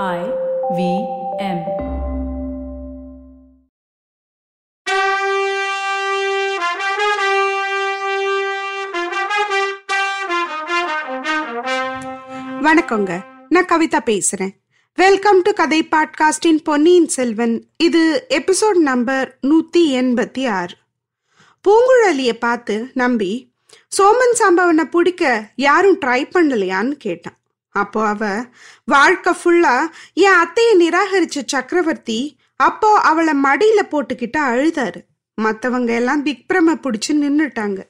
I V M. வணக்கங்க. நான் கவிதா பேசுறேன். வெல்கம் டு கதை பாட்காஸ்டின் பொன்னியின் செல்வன். இது எபிசோட் நம்பர் நூத்தி எண்பத்தி ஆறு. பூங்குழலிய பார்த்து நம்பி சோமன் சாம்பவனை பிடிக்க யாரும் ட்ரை பண்ணலையான்னு கேட்டான். அப்போ அவ வாழ்க்கை ஃபுல்லா என் அத்தையை நிராகரிச்ச சக்கரவர்த்தி அப்போ அவளை மடியில போட்டுக்கிட்டு அழுதாரு. மத்தவங்க எல்லாம் விக்ரம பிடிச்சு நின்றுட்டாங்க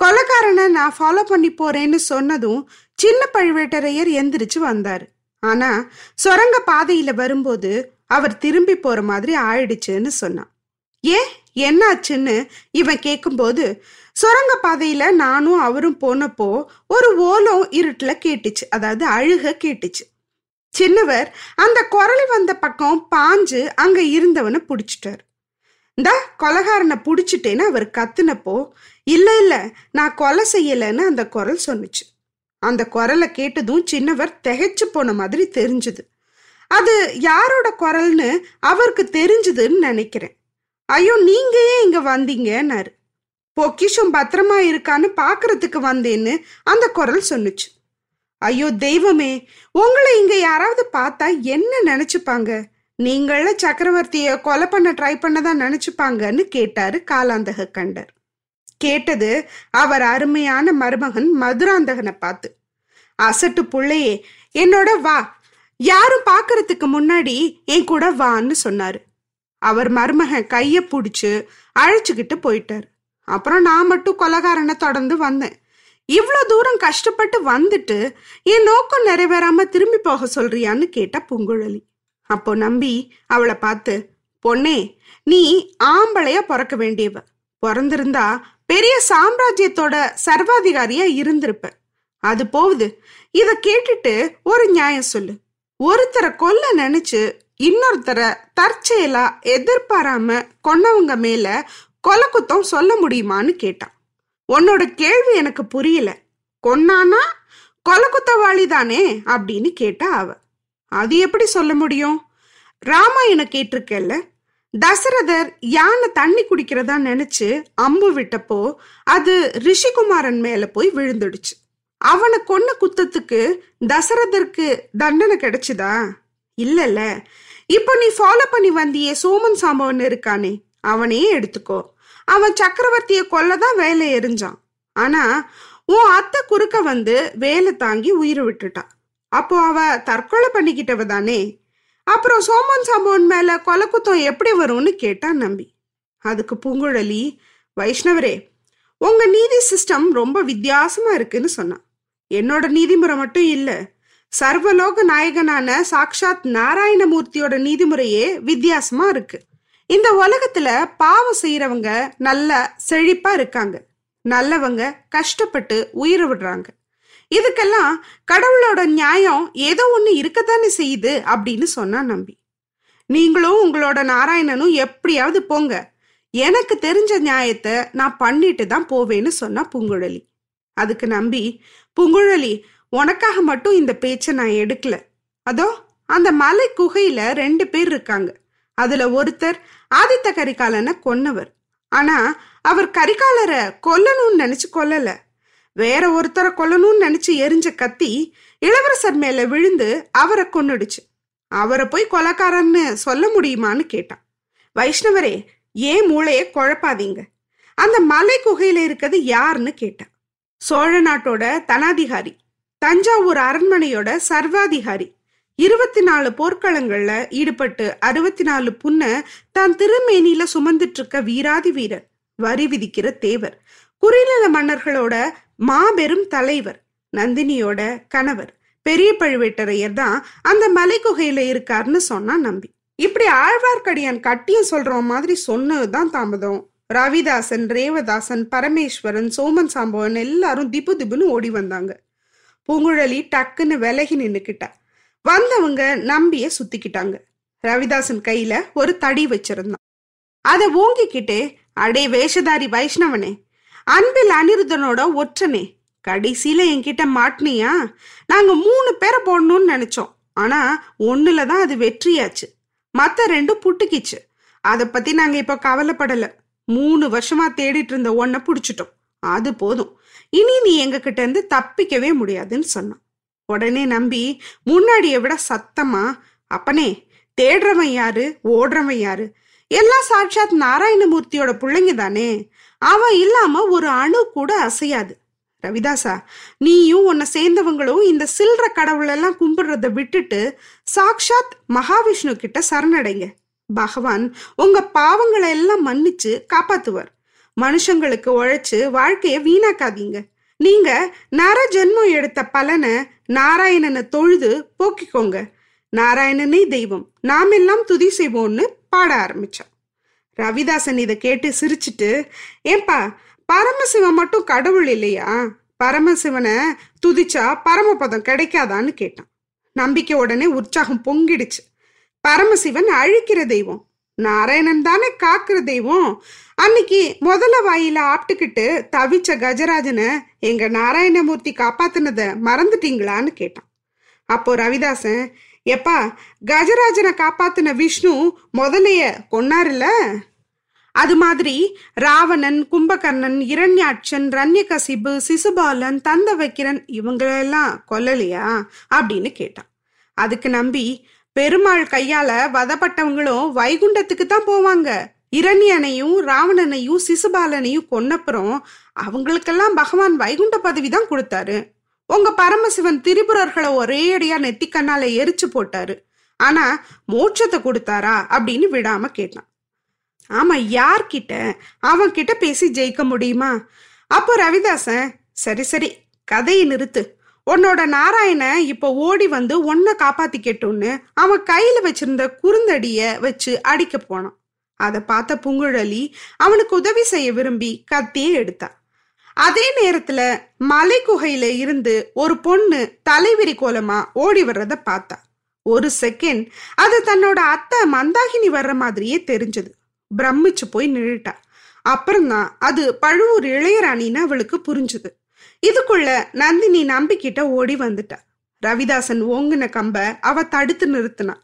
கொலைக்காரனை நான் ஃபாலோ பண்ணி போறேன்னு சொன்னதும் சின்ன பழுவேட்டரையர் எந்திரிச்சு வந்தாரு. ஆனா சுரங்க பாதையில வரும்போது அவர் திரும்பி போற மாதிரி ஆயிடுச்சுன்னு சொன்னான். ஏன் என்னாச்சுன்னு இவன் கேட்கும்போது சுரங்க பாதையில நானும் அவரும் போனப்போ ஒரு ஓலம் இருட்டுல கேட்டுச்சு அதாவது அழுக கேட்டுச்சு. சின்னவர் அந்த குரல் வந்த பக்கம் பாஞ்சு அங்க இருந்தவனை புடிச்சிட்டாரு. இந்த கொலகாரனை புடிச்சிட்டேன்னு அவர் கத்துனப்போ இல்ல இல்ல நான் கொலை செய்யலைன்னு அந்த குரல் சொன்னுச்சு. அந்த குரலை கேட்டதும் சின்னவர் திகைச்சு போன மாதிரி தெரிஞ்சுது. அது யாரோட குரல்னு அவருக்கு தெரிஞ்சுதுன்னு நினைக்கிறேன். ஐயோ நீங்க ஏன் இங்க வந்தீங்கன்னாரு. பொக்கிஷம் பத்திரமா இருக்கான்னு பாக்குறதுக்கு வந்தேன்னு அந்த குரல் சொன்னுச்சு. ஐயோ தெய்வமே உங்களை இங்க யாராவது பார்த்தா என்ன நினைச்சுப்பாங்க? நீங்கள சக்கரவர்த்திய கொலை பண்ண ட்ரை பண்ணதான் நினைச்சுப்பாங்கன்னு கேட்டாரு காலாந்தக கண்டர். கேட்டது அவர் அருமையான மருமகன் மதுராந்தகனை பார்த்து. அசட்டு புள்ளையே என்னோட வா யாரும் பாக்குறதுக்கு முன்னாடி என் கூட வான்னு சொன்னாரு. அவர் மருமகன் கைய புடிச்சு அழைச்சுக்கிட்டு போயிட்டார். அப்புறம் நான் மட்டும் கொலகாரனை தொடர்ந்து வந்தேன். இவ்வளோ தூரம் கஷ்டப்பட்டு வந்துட்டு என் நோக்கம் நிறைவேறாம திரும்பி போக சொல்றியான்னு கேட்டா பூங்குழலி. அப்போ நம்பி அவளை பார்த்து பொண்ணே நீ ஆம்பளையா பிறக்க வேண்டியவ. பிறந்திருந்தா பெரிய சாம்ராஜ்யத்தோட சர்வாதிகாரியா இருந்திருப்ப. அது போகுது. இத கேட்டுட்டு ஒரு நியாயம் சொல்லு. ஒருத்தரை கொல்ல நினைச்சு இன்னொருத்தரை தற்செயலா எதிர்பாராம கொன்னவங்க மேல கொலை குத்தம் சொல்ல முடியுமான்னு கேட்டான். உன்னோட கேள்வி எனக்கு புரியல. கொன்னானா கொலை குத்தவாளி தானே அப்படின்னு கேட்டா அவ. அது எப்படி சொல்ல முடியும்? ராமாயணம் கேட்டிருக்கல தசரதர் யானை தண்ணி குடிக்கிறதா நினைச்சு அம்பு விட்டப்போ அது ரிஷிகுமாரன் மேல போய் விழுந்துடுச்சு. அவனை கொன்ன குத்தத்துக்கு தசரதருக்கு தண்டனை கிடைச்சுதா? இல்லல்ல. இப்போ நீ ஃபாலோ பண்ணி வந்தியே சோமன் சாம்பவன் இருக்கானே அவனையே எடுத்துக்கோ. அவன் சக்கரவர்த்திய கொல்லதான் வேலை எரிஞ்சான். ஆனா உன் அத்தை குறுக்க வந்து வேலை தாங்கி உயிரை விட்டுட்டான். அப்போ அவ தற்கொலை பண்ணிக்கிட்டவ தானே? அப்புறம் சோமன் சாம்பவன் மேல கொலை குத்தம் எப்படி வரும்னு கேட்டான் நம்பி. அதுக்கு பூங்குழலி வைஷ்ணவரே உங்க நீதி சிஸ்டம் ரொம்ப வித்தியாசமா இருக்குன்னு சொன்னான். என்னோட நீதிமுறை மட்டும் இல்லை சர்வலோக நாயகனான சாக்ஷாத் நாராயணமூர்த்தியோட நீதிமுறையே வித்தியாசமா இருக்கு. இந்த உலகத்துல பாவம் செய்யறவங்க நல்ல செழிப்பா இருக்காங்க. நல்லவங்க கஷ்டப்பட்டு உயிரை விடுறாங்க. இதுக்கெல்லாம் கடவுளோட நியாயம் ஏதோ ஒண்ணு இருக்கத்தானே செய்யுது அப்படின்னு சொன்னா நம்பி. நீங்களும் உங்களோட நாராயணனும் எப்படியாவது போங்க. எனக்கு தெரிஞ்ச நியாயத்தை நான் பண்ணிட்டு தான் போவேன்னு சொன்னா பூங்குழலி. அதுக்கு நம்பி பூங்குழலி உனக்காக மட்டும் இந்த பேச்சை நான் எடுக்கல. அதோ அந்த மலை குகையில ரெண்டு பேர் இருக்காங்க. அதுல ஒருத்தர் ஆதித்த கரிகாலனை கொன்னவர். ஆனா அவர் கரிகாலரை கொல்லணும்னு நினைச்சு கொல்லல. வேற ஒருத்தரை கொல்லணும்னு நினைச்சு எரிஞ்ச கத்தி இளவரசர் மேல விழுந்து அவரை கொன்னுடுச்சு. அவரை போய் கொலக்காரன்னு சொல்ல முடியுமான்னு கேட்டான். வைஷ்ணவரே ஏன் மூளையை குழப்பாதீங்க? அந்த மலை குகையில இருக்கிறது யாருன்னு கேட்டான். சோழ நாட்டோட தனாதிகாரி. தஞ்சாவூர் அரண்மனையோட சர்வாதிகாரி. இருபத்தி நாலு போர்க்களங்கள்ல ஈடுபட்டு அறுபத்தி நாலு புண்ண தான் திருமேனியில சுமந்துட்டு இருக்க வீராதி வீரர் வரி விதிக்கிற தேவர் குறுநில மன்னர்களோட மாபெரும் தலைவர் நந்தினியோட கணவர் பெரிய பழுவேட்டரையர் தான் அந்த மலை குகையில இருக்காருன்னு சொன்னா நம்பி. இப்படி ஆழ்வார்க்கடியான் கட்டியம் சொல்ற மாதிரி சொன்னதுதான் தாமதம். ரவிதாசன் ரேவதாசன் பரமேஸ்வரன் சோமன் சாம்பவன் எல்லாரும் திபு திபுன்னு ஓடி வந்தாங்க. பூங்குழலி டக்குன்னு விலகி நின்னுக்கிட்டா. வந்தவங்க நம்பிய சுத்திக்கிட்டாங்க. ரவிதாசன் கையில ஒரு தடி வச்சிருந்தான். அதை ஓங்கிக்கிட்டே அடே வேஷதாரி வைஷ்ணவனே அன்பில் அனிருதனோட ஒற்றனே கடைசியில என்கிட்ட மாட்டினியா? நாங்க மூணு பேரை போடணும்னு நினைச்சோம். ஆனா ஒண்ணுல தான் அது வெற்றியாச்சு. மத்த ரெண்டும் புட்டுக்கிச்சு. அதை பத்தி நாங்க இப்ப கவலைப்படல. மூணு வருஷமா தேடிட்டு இருந்த ஒன்ன புடிச்சிட்டோம். அது போதும். இனி நீ எங்ககிட்ட இருந்து தப்பிக்கவே முடியாதுன்னு சொன்னான். உடனே நம்பி முன்னாடியை விட சத்தமா? அப்பனே தேடுறவன் யாரு? ஓடுறவன் யாரு? எல்லாம் சாட்சாத் நாராயணமூர்த்தியோட பிள்ளைங்க தானே? அவன் இல்லாம ஒரு அணு கூட அசையாது. ரவிதாசா நீயும் உன்னை சேர்ந்தவங்களும் இந்த சில்ற கடவுள் எல்லாம் கும்பிடுறத விட்டுட்டு சாக்ஷாத் மகாவிஷ்ணு கிட்ட சரணடைங்க. பகவான் உங்க பாவங்களை எல்லாம் மன்னிச்சு காப்பாத்துவார். மனுஷங்களுக்கு உழைச்சு வாழ்க்கைய வீணாக்காதீங்க. நீங்க நர ஜென்மம் எடுத்த பலனை நாராயணனை தொழுது போக்கிக்கோங்க. நாராயணனே தெய்வம் நாம் எல்லாம் துதி செய்வோம்னு பாட ஆரம்பிச்சான். ரவிதாசன் இதை கேட்டு சிரிச்சிட்டு ஏப்பா பரமசிவன் மட்டும் கடவுள் இல்லையா? பரமசிவனை துதிச்சா பரமபதம் கிடைக்காதான்னு கேட்டான். நம்பிக்கை உடனே உற்சாகம் பொங்கிடுச்சு. பரமசிவன் அழிக்கிற தெய்வம் நாராயணன் தானே காக்குற தெய்வம்? அன்னைக்கு முதல்ல வாயில ஆப்டுக்கிட்டு தவிச்ச கஜராஜனை எங்க நாராயணமூர்த்தி காப்பாத்தினத மறந்துட்டீங்களான்னு கேட்டான். அப்போ ரவிதாசன் எப்பா கஜராஜனை காப்பாத்தின விஷ்ணு முதலைய கொன்னாருல்ல? அது மாதிரி ராவணன் கும்பகர்ணன் இரண்யாட்சன் ரண்யகசிபு சிசுபாலன் தந்த வைக்கிறன் இவங்களெல்லாம் கொல்லலையா? அப்படின்னு கேட்டான். அதுக்கு நம்பி பெருமாள் கையால வதப்பட்டவங்களும் வைகுண்டத்துக்கு தான் போவாங்க. இரண்யனையும் ராவணனையும் சிசுபாலனையும் கொன்னப்புறம் அவங்களுக்கெல்லாம் பகவான் வைகுண்ட பதவி தான் கொடுத்தாரு. உங்க பரமசிவன் திரிபுரர்களை ஒரே அடியா நெத்திக்கண்ணால எரிச்சு போட்டாரு. ஆனா மோட்சத்தை கொடுத்தாரா அப்படின்னு விடாம கேட்டான். ஆமா யார்கிட்ட? அவன் கிட்ட பேசி ஜெயிக்க முடியுமா? அப்போ ரவிதாசன் சரி சரி கதையை நிறுத்து. உன்னோட நாராயண இப்ப ஓடி வந்து உன்னை காப்பாத்திக்கட்டும்னு அவன் கையில வச்சிருந்த குறுந்தடிய வச்சு அடிக்க போனான். அதை பார்த்த புங்குழலி அவனுக்கு உதவி செய்ய விரும்பி கத்தியே எடுத்தா. அதே நேரத்துல மலை குகையில இருந்து ஒரு பொண்ணு தலைவிரி கோலமா ஓடி வர்றத பார்த்தா. ஒரு செகண்ட் அது தன்னோட அத்தை மந்தாகினி வர்ற மாதிரியே தெரிஞ்சது. பிரமிச்சு போய் நின்றுட்டா அப்புறம்தான் அது பழுவூர் இளையராணின்னு அவளுக்கு புரிஞ்சுது. இதுக்குள்ள நந்தினி நம்பிக்கிட்ட ஓடி வந்துட்டா. ரவிதாசன் ஓங்குன கம்ப அவ தடுத்து நிறுத்தினா.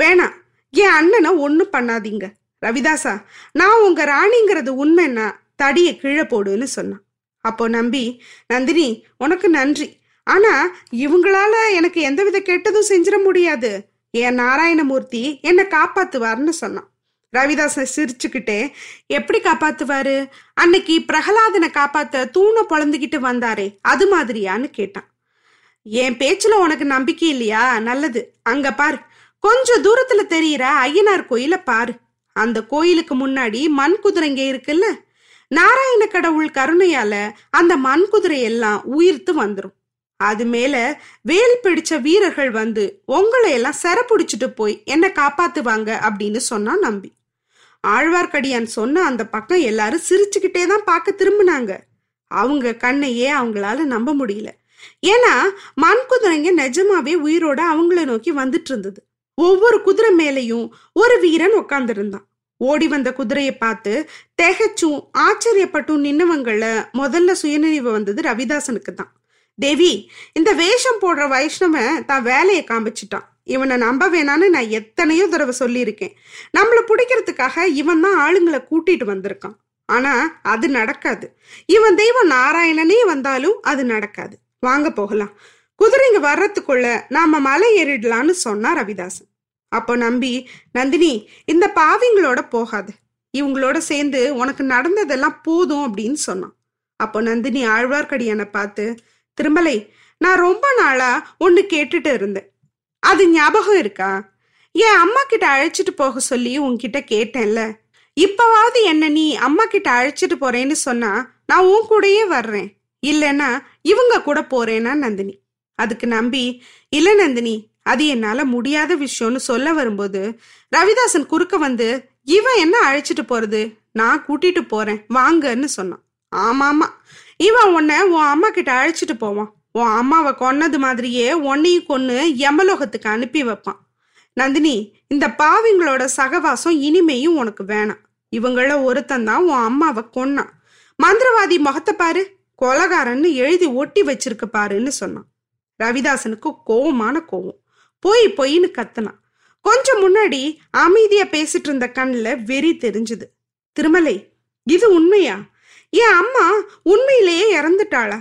வேணாம் என் அண்ணனை ஒன்னும் பண்ணாதீங்க. ரவிதாசா நான் உங்க ராணிங்கிறது உண்மைன்னா தடியை கீழே போடுன்னு சொன்னான். அப்போ நம்பி நந்தினி உனக்கு நன்றி. ஆனா இவங்களால எனக்கு எந்தவித கெட்டதும் செஞ்சிட முடியாது. என் நாராயணமூர்த்தி என்னை காப்பாத்துவார்னு சொன்னான். ரவிதாசன் சிரிச்சுக்கிட்டே எப்படி காப்பாத்துவாரு? அன்னைக்கு பிரகலாதனை காப்பாத்த தூணை பொழந்துகிட்டு வந்தாரே அது மாதிரியான்னு கேட்டான். என் பேச்சுல உனக்கு நம்பிக்கை இல்லையா? நல்லது. அங்க பாரு. கொஞ்சம் தூரத்துல தெரியற ஐயனார் கோயில பாரு. அந்த கோயிலுக்கு முன்னாடி மண் குதிரைங்க இருக்குல்ல? நாராயண கடவுள் கருணையால அந்த மண் குதிரை எல்லாம் உயிர்த்து வந்துடும் அது மேல வேல் பிடிச்ச வீரர்கள் வந்து உங்களை எல்லாம் செர பிடிச்சிட்டு போய் என்ன காப்பாத்துவாங்க அப்படின்னு சொன்னா நம்பி. ஆழ்வார்க்கடியான் சொன்ன அந்த பக்கம் எல்லாரும் சிரிச்சுக்கிட்டே தான் பார்க்க திரும்பினாங்க. அவங்க கண்ணையே அவங்களால நம்ப முடியல. ஏன்னா மண் குதிரைங்க நிஜமாவே உயிரோட அவங்கள நோக்கி வந்துட்டு இருந்தது ஒவ்வொரு குதிரை மேலையும் ஒரு வீரன் உட்கார்ந்திருந்தான் ஓடி வந்த குதிரையை பார்த்து திகச்சும் ஆச்சரியப்பட்டும் நின்னவங்கள முதல்ல சுயநினைவு வந்தது ரவிதாசனுக்கு தான் தேவி இந்த வேஷம் போடுற வைஷ்ணவன் தான் வேலையை காமிச்சிட்டான். இவனை நம்ப வேணான்னு நான் எத்தனையோ தடவை சொல்லியிருக்கேன். நம்மள பிடிக்கிறதுக்காக இவன் தான் ஆளுங்களை கூட்டிட்டு வந்திருக்கான். ஆனா அது நடக்காது. இவன் தெய்வம் நாராயணனே வந்தாலும் அது நடக்காது. வாங்க போகலாம். குதிரைங்க வர்றதுக்குள்ள நாம மலை ஏறிடலான்னு சொன்னார் ரவிதாசன். அப்போ நம்பி நந்தினி இந்த பாவிங்களோட போகாது. இவங்களோட சேர்ந்து உனக்கு நடந்ததெல்லாம் போதும் அப்படின்னு சொன்னான். அப்போ நந்தினி ஆழ்வார்க்கடியானை பார்த்து திருமலை நான் ரொம்ப நாளா ஒன்று கேட்டுட்டு இருந்தேன். அது ஞாபகம் இருக்கா? என் அம்மா கிட்ட அழைச்சிட்டு போக சொல்லி உன்கிட்ட கேட்டேன்ல. இப்பவாவது என்ன நீ அம்மா கிட்ட அழைச்சிட்டு போறேன்னு சொன்னா நான் உன் கூடயே வர்றேன். இல்லைன்னா இவங்க கூட போறேன்னா நந்தினி. அதுக்கு நம்பி இல்ல நந்தினி அது என்னால முடியாத விஷயம்னு சொல்ல வரும்போது ரவிதாசன் குறுக்க வந்து இவன் என்ன அழைச்சிட்டு போறது? நான் கூட்டிட்டு போறேன் வாங்கன்னு சொன்னான். ஆமாமா. இவன் உன்னை உன் அம்மா கிட்ட அழைச்சிட்டு போவான். உன் அம்மாவை கொன்னது மாதிரியே உன்னையும் கொன்று யமலோகத்துக்கு அனுப்பி வைப்பான். நந்தினி இந்த பாவிங்களோட சகவாசம் இனிமேயும் உனக்கு வேணாம். இவங்கள ஒருத்தன் தான் உன் அம்மாவை கொன்னான். மந்திரவாதி முகத்தை பாரு. கொலகாரன்னு எழுதி ஒட்டி வச்சிருக்க பாருன்னு சொன்னான். ரவிதாசனுக்கு கோவமான கோவம். போய் பொய்ன்னு கத்துனான். கொஞ்சம் முன்னாடி அமைதியா பேசிட்டு இருந்த கண்ணில் வெறி தெரிஞ்சுது. திருமலை இது உண்மையா? என் அம்மா உண்மையிலேயே இறந்துட்டாளா?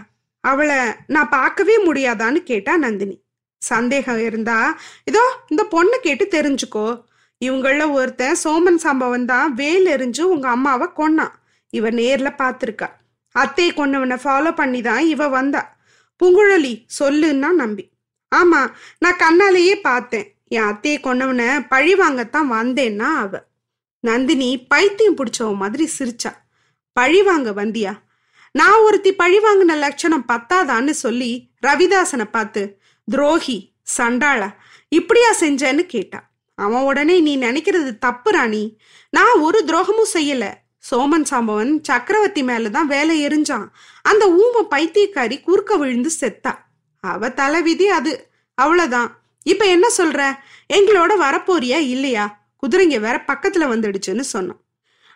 அவளை நான் பார்க்கவே முடியாதான்னு கேட்டா நந்தினி. சந்தேகம் இருந்தா இதோ இந்த பொண்ணை கேட்டு தெரிஞ்சுக்கோ. இவங்கள ஒருத்தன் சோமன் சம்பவம் தான் வேல் எரிஞ்சு உங்க அம்மாவை கொன்னான். இவ நேர்ல பார்த்துருக்கா. அத்தை கொன்னவனை ஃபாலோ பண்ணி தான் இவ வந்தா. புங்குழலி சொல்லுன்னா நம்பி. ஆமா நான் கண்ணாலேயே பார்த்தேன். என் அத்தையை கொன்னவனை பழி வாங்கத்தான் வந்தேன்னா அவ. நந்தினி பைத்தியம் பிடிச்சவ மாதிரி சிரிச்சா. பழி வாங்க வந்தியா? நான் ஒருத்தி பழி வாங்கின லட்சணம் பத்தாதான்னு சொல்லி ரவிதாசனை பார்த்து துரோகி சண்டாளா இப்படியா செஞ்சேன்னு கேட்டா. அவன் உடனே நீ நினைக்கிறது தப்பு ராணி. நான் ஒரு துரோகமும் செய்யல. சோமன் சாம்பவன் சக்கரவர்த்தி மேலதான் வேலை எரிஞ்சான். அந்த ஊம பைத்தியக்காரி குறுக்க விழுந்து செத்தா. அவ தலைவிதி அது. அவ்வளவுதான். இப்ப என்ன சொல்ற? எங்களோட வரப்போறியா இல்லையா? குதிரைங்க வேற பக்கத்துல வந்துடுச்சுன்னு சொன்னான்.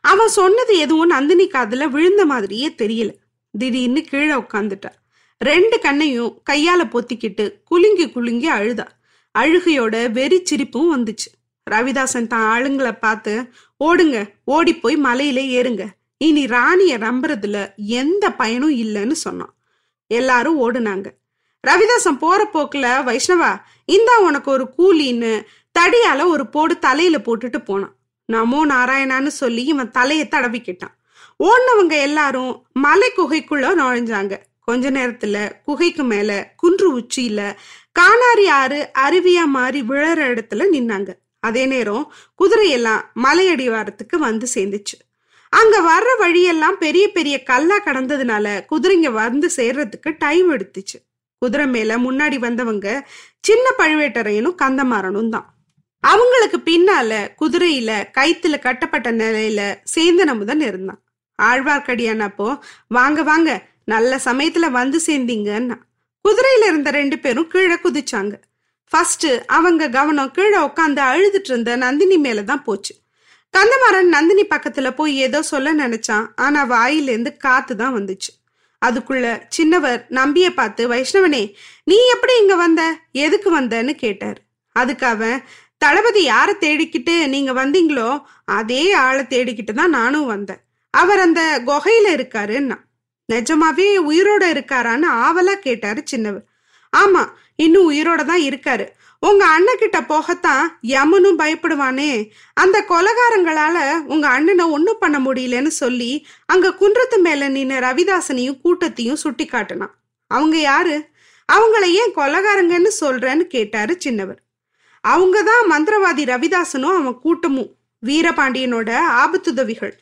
அவன் சொன்னது எதுவும் நந்தினி காதுல விழுந்த மாதிரியே தெரியல. திடீர்னு கீழே உட்காந்துட்டா ரெண்டு கண்ணையும் கையால பொத்திக்கிட்டு குலுங்கி குலுங்கி அழுதா. அழுகையோட வெறி சிரிப்பும் வந்துச்சு. ரவிதாசன் தான் ஆளுங்களை பார்த்து ஓடுங்க ஓடி போய் மலையில ஏறுங்க. இனி ராணிய நம்புறதுல எந்த பயனும் இல்லைன்னு சொன்னான். எல்லாரும் ஓடுனாங்க. ரவிதாசன் போற போக்குல வைஷ்ணவா இந்தா உனக்கு ஒரு கூலின்னு தடியால ஒரு போடு தலையில போட்டுட்டு போனான். நமோ நாராயணான்னு சொல்லி இவன் தலையை தடவிக்கிட்டான். ஓடினவங்க எல்லாரும் மலை குகைக்குள்ள நுழைஞ்சாங்க. கொஞ்ச நேரத்துல குகைக்கு மேல குன்று உச்சியில காணாரி ஆறு அருவியா மாறி விழற இடத்துல நின்னாங்க. அதே நேரம் குதிரையெல்லாம் மலையடிவாரத்துக்கு வந்து சேர்ந்துச்சு. அங்க வர்ற வழியெல்லாம் பெரிய பெரிய கல்லா கடந்ததுனால குதிரைங்க வந்து சேர்றதுக்கு டைம் எடுத்துச்சு. குதிரை மேல முன்னாடி வந்தவங்க சின்ன பழுவேட்டரையனும் கந்தமாறனும் தான். அவங்களுக்கு பின்னால குதிரையில கைத்துல கட்டப்பட்ட நிலையில சேந்தன் அமுதன் இருந்தான். ஆழ்வார்க்கடியான் அப்போ வாங்க வாங்க நல்ல சமயத்துல வந்து சேர்ந்தீங்கன்னா. குதிரையில இருந்த ரெண்டு பேரும் கீழே குதிச்சாங்க. ஃபர்ஸ்ட் அவங்க கவனம் கீழே உட்காந்து அழுதுட்டு இருந்த நந்தினி மேலதான் போச்சு. கந்தமாறன் நந்தினி பக்கத்துல போய் ஏதோ சொல்ல நினைச்சான். ஆனா வாயிலேருந்து காத்து தான் வந்துச்சு. அதுக்குள்ள சின்னவர் நம்பிய பார்த்து வைஷ்ணவனே நீ எப்படி இங்க வந்த? எதுக்கு வந்தன்னு கேட்டார். அதுக்கு அவன் தளபதி யாரை தேடிக்கிட்டு நீங்க வந்தீங்களோ அதே ஆளை தேடிக்கிட்டு தான் நானும் வந்தேன். அவர் அந்த குகையில இருக்காருன்னா நிஜமாவே உயிரோட இருக்காரான்னு ஆவலா கேட்டாரு சின்னவர். ஆமா இன்னும் உயிரோட தான் இருக்காரு. உங்க அண்ணன் கிட்ட போகத்தான் யமனும் பயப்படுவானே. அந்த கொலகாரங்களால உங்க அண்ணனை ஒண்ணும் பண்ண முடியலன்னு சொல்லி அங்க குன்றத்து மேல நின்ன ரவிதாசனையும் கூட்டத்தையும் சுட்டி காட்டினான் அவங்க யாரு? அவங்கள ஏன் கொலகாரங்கன்னு சொல்றேன்னு கேட்டாரு சின்னவர். அவங்க தான் மந்திரவாதி ரவிதாசனும் அவன் கூட்டமும் வீரபாண்டியனோட ஆபத்துதவிகள்.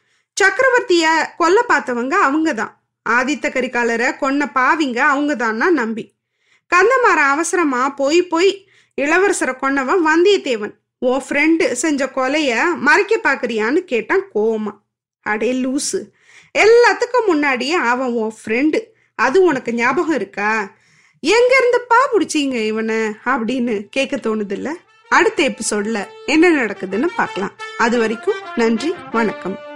சக்கரவர்த்திய கொல்ல பார்த்தவங்க அவங்க தான் ஆதித்த கரிகாலரை கொன்ன பாவிங்க அவங்க தான்னா நம்பி. கந்தமாரன் அவசரமா போய் போய் இளவரசரை கொன்னவன் வந்தியத்தேவன். உன் ஃப்ரெண்டு செஞ்ச கொலைய மறைக்க பாக்குறியான்னு கேட்டான் கோவமா அடே லூசு. எல்லாத்துக்கும் முன்னாடியே அவன் உன் ஃப்ரெண்டு அது உனக்கு ஞாபகம் இருக்கா? எங்க இருந்துப்பா பிடிச்சிங்க இவனை? அப்படின்னு கேட்க தோணுது இல்ல அடுத்த எபிசோட்ல என்ன நடக்குதுன்னு பார்க்கலாம். அது வரைக்கும் நன்றி வணக்கம்.